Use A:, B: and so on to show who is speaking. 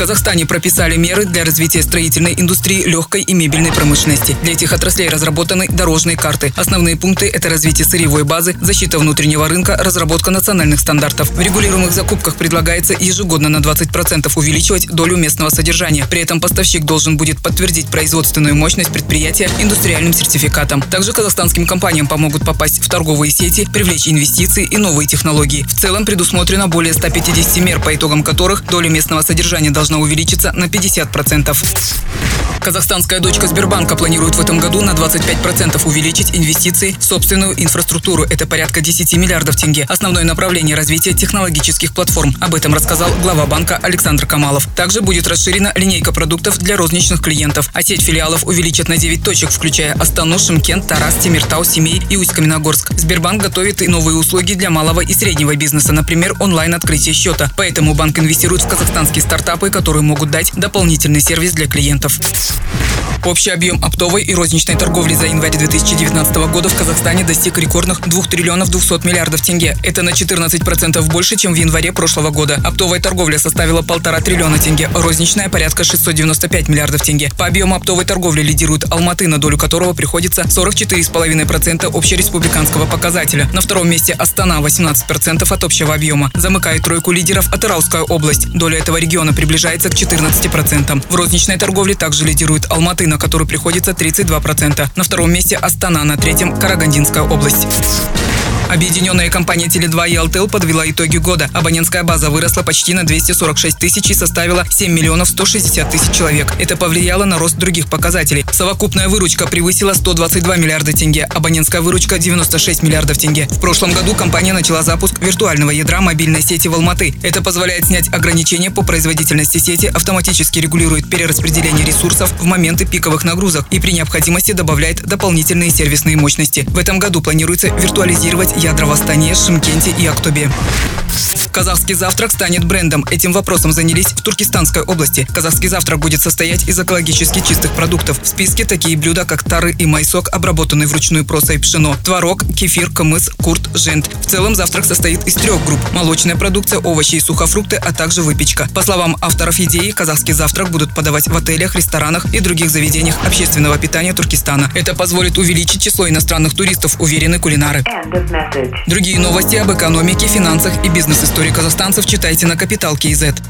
A: Казахстане прописали меры для развития строительной индустрии, легкой и мебельной промышленности. Для этих отраслей разработаны дорожные карты. Основные пункты – это развитие сырьевой базы, защита внутреннего рынка, разработка национальных стандартов. В регулируемых закупках предлагается ежегодно на 20% увеличивать долю местного содержания. При этом поставщик должен будет подтвердить производственную мощность предприятия индустриальным сертификатом. Также казахстанским компаниям помогут попасть в торговые сети, привлечь инвестиции и новые технологии. В целом предусмотрено более 150 мер, по итогам которых доля местного содержания должна должна увеличиться на 50%. Казахстанская дочка Сбербанка планирует в этом году на 25% увеличить инвестиции в собственную инфраструктуру. Это порядка 10 миллиардов тенге. Основное направление развития технологических платформ. Об этом рассказал глава банка Александр Камалов. Также будет расширена линейка продуктов для розничных клиентов, а сеть филиалов увеличат на 9 точек, включая Астану, Шимкент, Тарас, Тимиртау, Семей и Усть-Каменогорск. Сбербанк готовит и новые услуги для малого и среднего бизнеса, например, онлайн-открытие счета. Поэтому банк инвестирует в казахстанские стартапы, которые могут дать дополнительный сервис для клиентов. Общий объем оптовой и розничной торговли за январь 2019 года в Казахстане достиг рекордных 2 триллионов 200 миллиардов тенге. Это на 14% больше, чем в январе прошлого года. Оптовая торговля составила полтора триллиона тенге, розничная порядка 695 миллиардов тенге. По объему оптовой торговли лидирует Алматы, на долю которого приходится 44,5% общереспубликанского показателя. На втором месте Астана 18% от общего объема. Замыкает тройку лидеров Атырауская область. Доля этого региона приближается к 14%. В розничной торговле также лидирует Алматы на который приходится 32%. На втором месте Астана, на третьем – Карагандинская область. Объединенная компания Теле2 и Алтел подвела итоги года. Абонентская база выросла почти на 246 тысяч и составила 7 миллионов 160 тысяч человек. Это повлияло на рост других показателей. Совокупная выручка превысила 122 миллиарда тенге, абонентская выручка 96 миллиардов тенге. В прошлом году компания начала запуск виртуального ядра мобильной сети в Алматы. Это позволяет снять ограничения по производительности сети, автоматически регулирует перераспределение ресурсов в моменты пиковых нагрузок и при необходимости добавляет дополнительные сервисные мощности. В этом году планируется виртуализировать Астане, Шимкенте и Актобе. Казахский завтрак станет брендом. Этим вопросом занялись в Туркестанской области. Казахский завтрак будет состоять из экологически чистых продуктов. В списке такие блюда, как тары и майсок, обработанный вручную просой пшено, творог, кефир, камыс, курт, жент. В целом завтрак состоит из трех групп. Молочная продукция, овощи и сухофрукты, а также выпечка. По словам авторов идеи, казахский завтрак будут подавать в отелях, ресторанах и других заведениях общественного питания Туркестана. Это позволит увеличить число иностранных туристов, уверены кулинары. Другие новости об экономике, финансах и бизнес-истории казахстанцев читайте на Капитал Киезет.